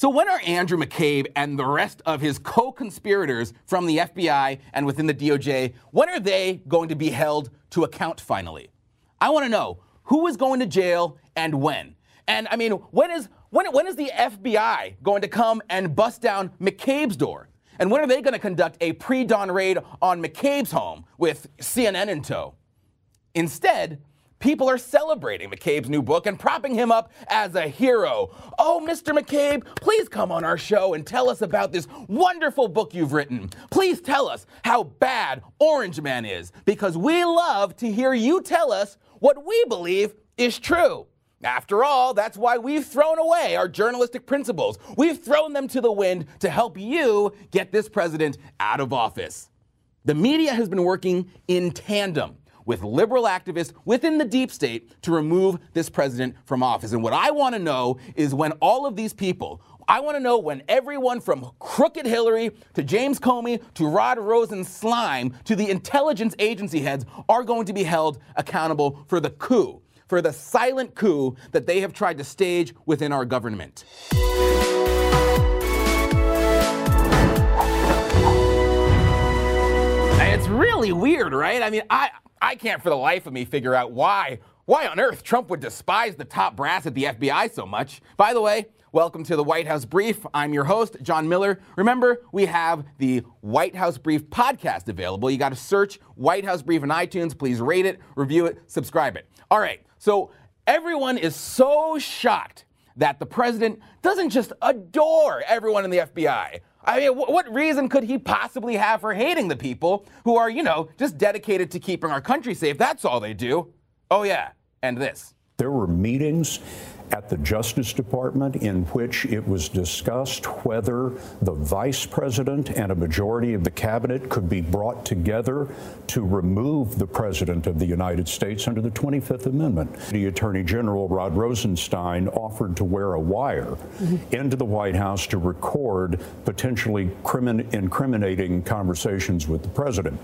So, when are Andrew McCabe and the rest of his co conspirators from the FBI and within the DOJ, when are they going to be held to account finally? I want to know who is going to jail and when. And I mean, when is, when, when is the FBI going to come and bust down McCabe's door? And when are they going to conduct a pre dawn raid on McCabe's home with CNN in tow? Instead, People are celebrating McCabe's new book and propping him up as a hero. Oh, Mr. McCabe, please come on our show and tell us about this wonderful book you've written. Please tell us how bad Orange Man is, because we love to hear you tell us what we believe is true. After all, that's why we've thrown away our journalistic principles. We've thrown them to the wind to help you get this president out of office. The media has been working in tandem with liberal activists within the deep state to remove this president from office. And what I want to know is when all of these people, I want to know when everyone from Crooked Hillary to James Comey to Rod Rosen slime to the intelligence agency heads are going to be held accountable for the coup, for the silent coup that they have tried to stage within our government. It's really weird, right? I mean, I I can't for the life of me figure out why, why on earth Trump would despise the top brass at the FBI so much. By the way, welcome to the White House Brief. I'm your host, John Miller. Remember, we have the White House Brief podcast available. You got to search White House Brief in iTunes. Please rate it, review it, subscribe it. All right, so everyone is so shocked that the president doesn't just adore everyone in the FBI. I mean, what reason could he possibly have for hating the people who are, you know, just dedicated to keeping our country safe? That's all they do. Oh, yeah, and this. There were meetings at the Justice Department in which it was discussed whether the vice president and a majority of the cabinet could be brought together to remove the president of the United States under the 25th Amendment. The Attorney General Rod Rosenstein offered to wear a wire mm-hmm. into the White House to record potentially crimin- incriminating conversations with the president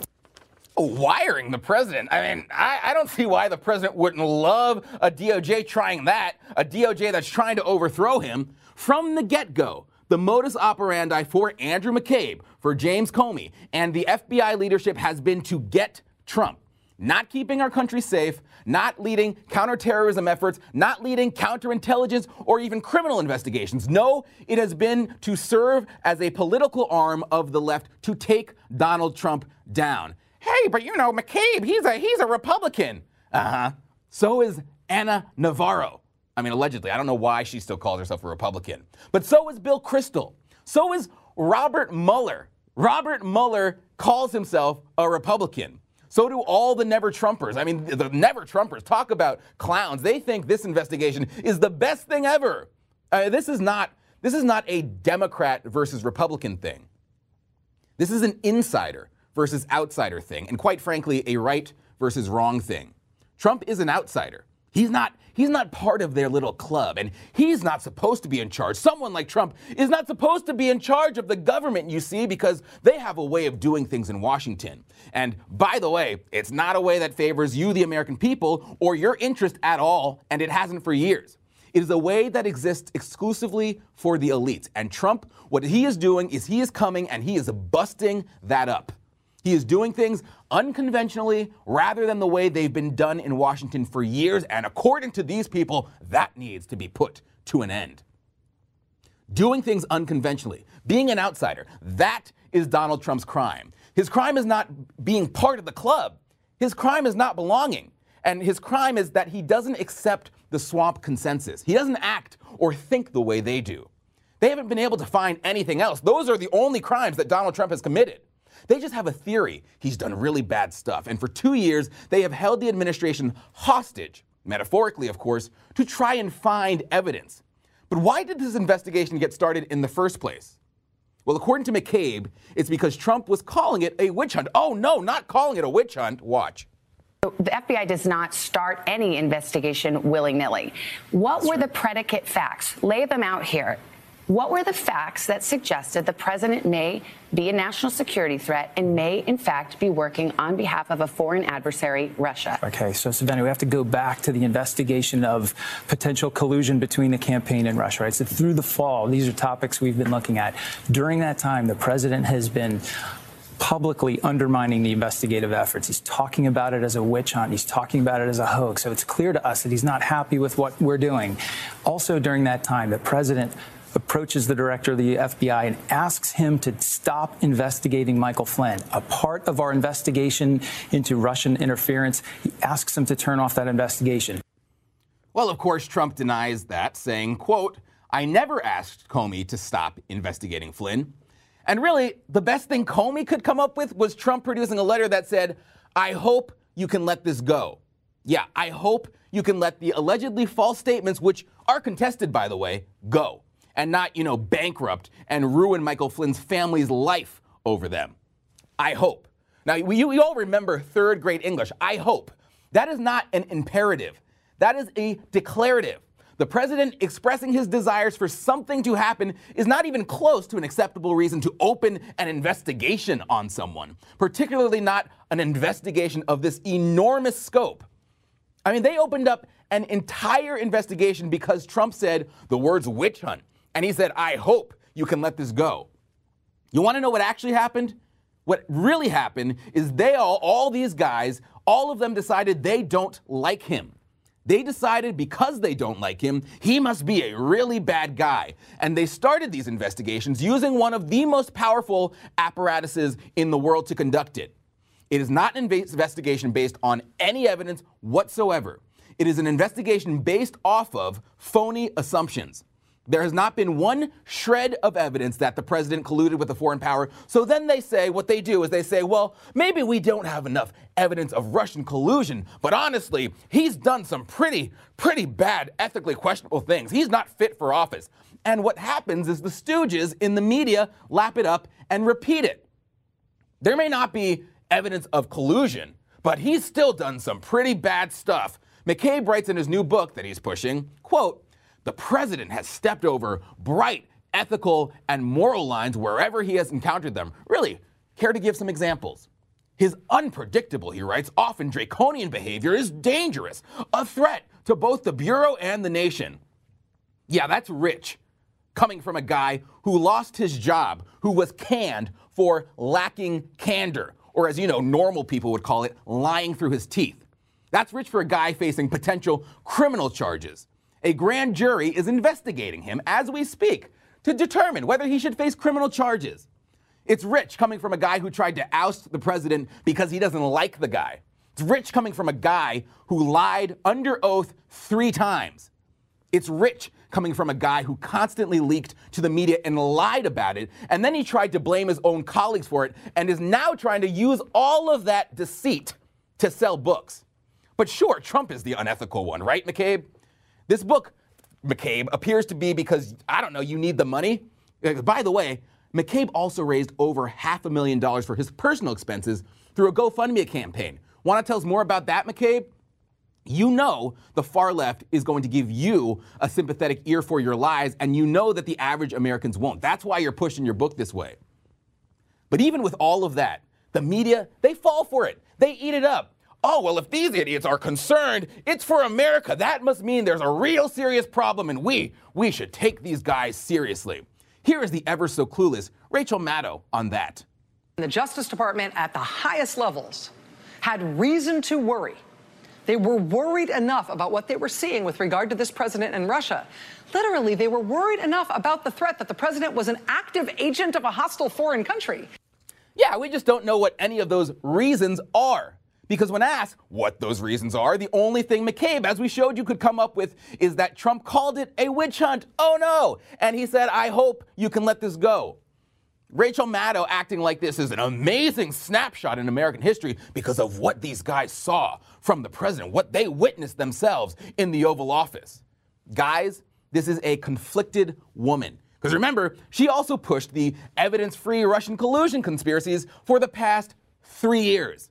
wiring the president. I mean, I, I, don't see why the president wouldn't love a DOJ trying that, a DOJ that's trying to overthrow him. From the get go, the modus operandi for Andrew McCabe, for James Comey, and the FBI leadership has been to get Trump. Not keeping our country safe, not leading counterterrorism efforts, not leading counterintelligence or even criminal investigations. No, it has been to serve as a political arm of the left to take Donald Trump down. Hey, but you know, McCabe, he's a he's a Republican. Uh-huh. So is Ana Navarro. I mean, allegedly. I don't know why she still calls herself a Republican. But so is Bill Kristol. So is Robert Mueller. Robert Mueller calls himself a Republican. So do all the never Trumpers. I mean, the never Trumpers talk about clowns. They think this investigation is the best thing ever. Uh, this is not this is not a Democrat versus Republican thing. This is an insider versus outsider thing, and quite frankly, a right versus wrong thing. Trump is an outsider. He's not he's not part of their little club and he's not supposed to be in charge. Someone like Trump is not supposed to be in charge of the government, you see, because they have a way of doing things in Washington. And by the way, it's not a way that favors you the American people or your interest at all, and it hasn't for years. It is a way that exists exclusively for the elites. And Trump, what he is doing is he is coming and he is busting that up. He is doing things unconventionally rather than the way they've been done in Washington for years. And according to these people, that needs to be put to an end. Doing things unconventionally, being an outsider, that is Donald Trump's crime. His crime is not being part of the club, his crime is not belonging. And his crime is that he doesn't accept the swamp consensus. He doesn't act or think the way they do. They haven't been able to find anything else. Those are the only crimes that Donald Trump has committed. They just have a theory he's done really bad stuff. And for two years, they have held the administration hostage, metaphorically, of course, to try and find evidence. But why did this investigation get started in the first place? Well, according to McCabe, it's because Trump was calling it a witch hunt. Oh, no, not calling it a witch hunt. Watch. The FBI does not start any investigation willy nilly. What That's were right. the predicate facts? Lay them out here. What were the facts that suggested the president may be a national security threat and may, in fact, be working on behalf of a foreign adversary, Russia? Okay, so Savannah, we have to go back to the investigation of potential collusion between the campaign and Russia, right? So through the fall, these are topics we've been looking at. During that time, the president has been publicly undermining the investigative efforts. He's talking about it as a witch hunt. He's talking about it as a hoax. So it's clear to us that he's not happy with what we're doing. Also, during that time, the president approaches the director of the FBI and asks him to stop investigating Michael Flynn. A part of our investigation into Russian interference, he asks him to turn off that investigation. Well, of course, Trump denies that, saying, quote, I never asked Comey to stop investigating Flynn. And really, the best thing Comey could come up with was Trump producing a letter that said, I hope you can let this go. Yeah, I hope you can let the allegedly false statements, which are contested, by the way, go and not, you know, bankrupt and ruin Michael Flynn's family's life over them. I hope. Now, we, we all remember third grade English. I hope. That is not an imperative, that is a declarative. The president expressing his desires for something to happen is not even close to an acceptable reason to open an investigation on someone, particularly not an investigation of this enormous scope. I mean, they opened up an entire investigation because Trump said the words witch hunt and he said, I hope you can let this go. You want to know what actually happened? What really happened is they all, all these guys, all of them decided they don't like him. They decided because they don't like him, he must be a really bad guy. And they started these investigations using one of the most powerful apparatuses in the world to conduct it. It is not an investigation based on any evidence whatsoever. It is an investigation based off of phony assumptions. There has not been one shred of evidence that the president colluded with a foreign power. So then they say, what they do is they say, well, maybe we don't have enough evidence of Russian collusion, but honestly, he's done some pretty, pretty bad, ethically questionable things. He's not fit for office. And what happens is the stooges in the media lap it up and repeat it. There may not be evidence of collusion, but he's still done some pretty bad stuff. McCabe writes in his new book that he's pushing, quote, the president has stepped over bright, ethical, and moral lines wherever he has encountered them. Really, care to give some examples? His unpredictable, he writes, often draconian behavior is dangerous, a threat to both the Bureau and the nation. Yeah, that's rich, coming from a guy who lost his job, who was canned for lacking candor, or as you know, normal people would call it, lying through his teeth. That's rich for a guy facing potential criminal charges. A grand jury is investigating him as we speak to determine whether he should face criminal charges. It's rich coming from a guy who tried to oust the president because he doesn't like the guy. It's rich coming from a guy who lied under oath three times. It's rich coming from a guy who constantly leaked to the media and lied about it, and then he tried to blame his own colleagues for it, and is now trying to use all of that deceit to sell books. But sure, Trump is the unethical one, right, McCabe? This book, McCabe, appears to be because, I don't know, you need the money. Uh, by the way, McCabe also raised over half a million dollars for his personal expenses through a GoFundMe campaign. Want to tell us more about that, McCabe? You know the far left is going to give you a sympathetic ear for your lies, and you know that the average Americans won't. That's why you're pushing your book this way. But even with all of that, the media, they fall for it. They eat it up oh, well, if these idiots are concerned, it's for America. That must mean there's a real serious problem, and we, we should take these guys seriously. Here is the ever so clueless Rachel Maddow on that. The Justice Department at the highest levels had reason to worry. They were worried enough about what they were seeing with regard to this president and Russia. Literally, they were worried enough about the threat that the president was an active agent of a hostile foreign country. Yeah, we just don't know what any of those reasons are. Because when asked what those reasons are, the only thing McCabe, as we showed you, could come up with is that Trump called it a witch hunt. Oh no! And he said, I hope you can let this go. Rachel Maddow acting like this is an amazing snapshot in American history because of what these guys saw from the president, what they witnessed themselves in the Oval Office. Guys, this is a conflicted woman. Because remember, she also pushed the evidence free Russian collusion conspiracies for the past three years.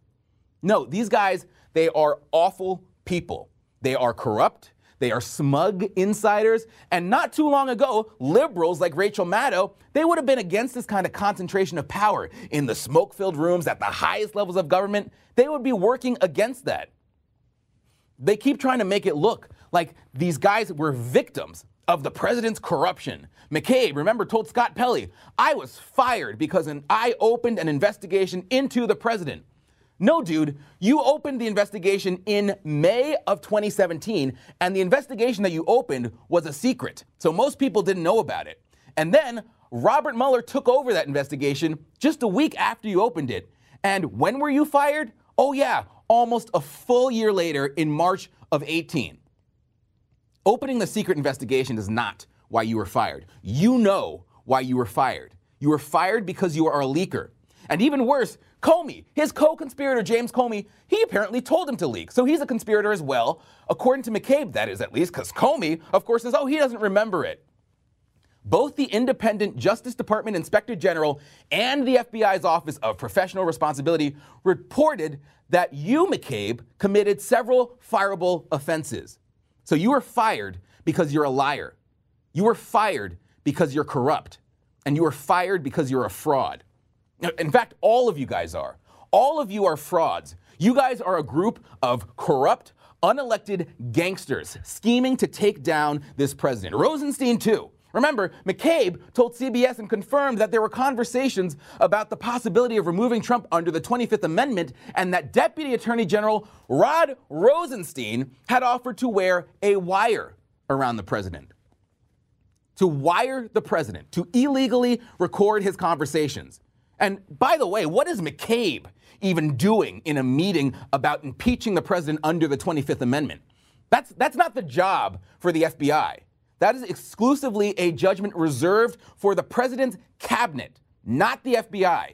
No, these guys, they are awful people. They are corrupt. They are smug insiders. And not too long ago, liberals like Rachel Maddow, they would have been against this kind of concentration of power in the smoke filled rooms at the highest levels of government. They would be working against that. They keep trying to make it look like these guys were victims of the president's corruption. McCabe, remember, told Scott Pelley, I was fired because an, I opened an investigation into the president. No, dude, you opened the investigation in May of 2017, and the investigation that you opened was a secret. So most people didn't know about it. And then Robert Mueller took over that investigation just a week after you opened it. And when were you fired? Oh, yeah, almost a full year later in March of 18. Opening the secret investigation is not why you were fired. You know why you were fired. You were fired because you are a leaker. And even worse, Comey, his co conspirator James Comey, he apparently told him to leak. So he's a conspirator as well, according to McCabe, that is at least, because Comey, of course, says, oh, he doesn't remember it. Both the independent Justice Department Inspector General and the FBI's Office of Professional Responsibility reported that you, McCabe, committed several fireable offenses. So you were fired because you're a liar. You were fired because you're corrupt. And you were fired because you're a fraud. In fact, all of you guys are. All of you are frauds. You guys are a group of corrupt, unelected gangsters scheming to take down this president. Rosenstein, too. Remember, McCabe told CBS and confirmed that there were conversations about the possibility of removing Trump under the 25th Amendment, and that Deputy Attorney General Rod Rosenstein had offered to wear a wire around the president. To wire the president, to illegally record his conversations. And by the way, what is McCabe even doing in a meeting about impeaching the president under the 25th Amendment? That's, that's not the job for the FBI. That is exclusively a judgment reserved for the president's cabinet, not the FBI.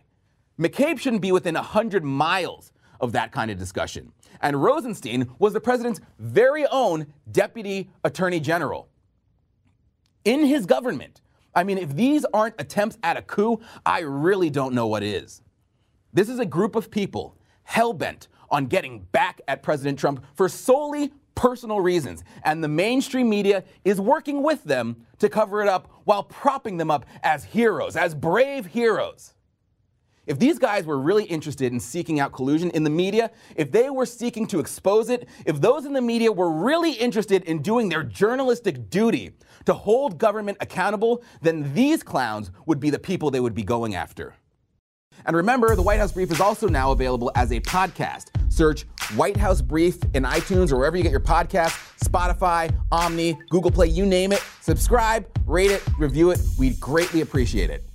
McCabe shouldn't be within 100 miles of that kind of discussion. And Rosenstein was the president's very own deputy attorney general. In his government, I mean, if these aren't attempts at a coup, I really don't know what is. This is a group of people hell bent on getting back at President Trump for solely personal reasons, and the mainstream media is working with them to cover it up while propping them up as heroes, as brave heroes. If these guys were really interested in seeking out collusion in the media, if they were seeking to expose it, if those in the media were really interested in doing their journalistic duty to hold government accountable, then these clowns would be the people they would be going after. And remember, the White House Brief is also now available as a podcast. Search White House Brief in iTunes or wherever you get your podcasts, Spotify, Omni, Google Play, you name it. Subscribe, rate it, review it. We'd greatly appreciate it.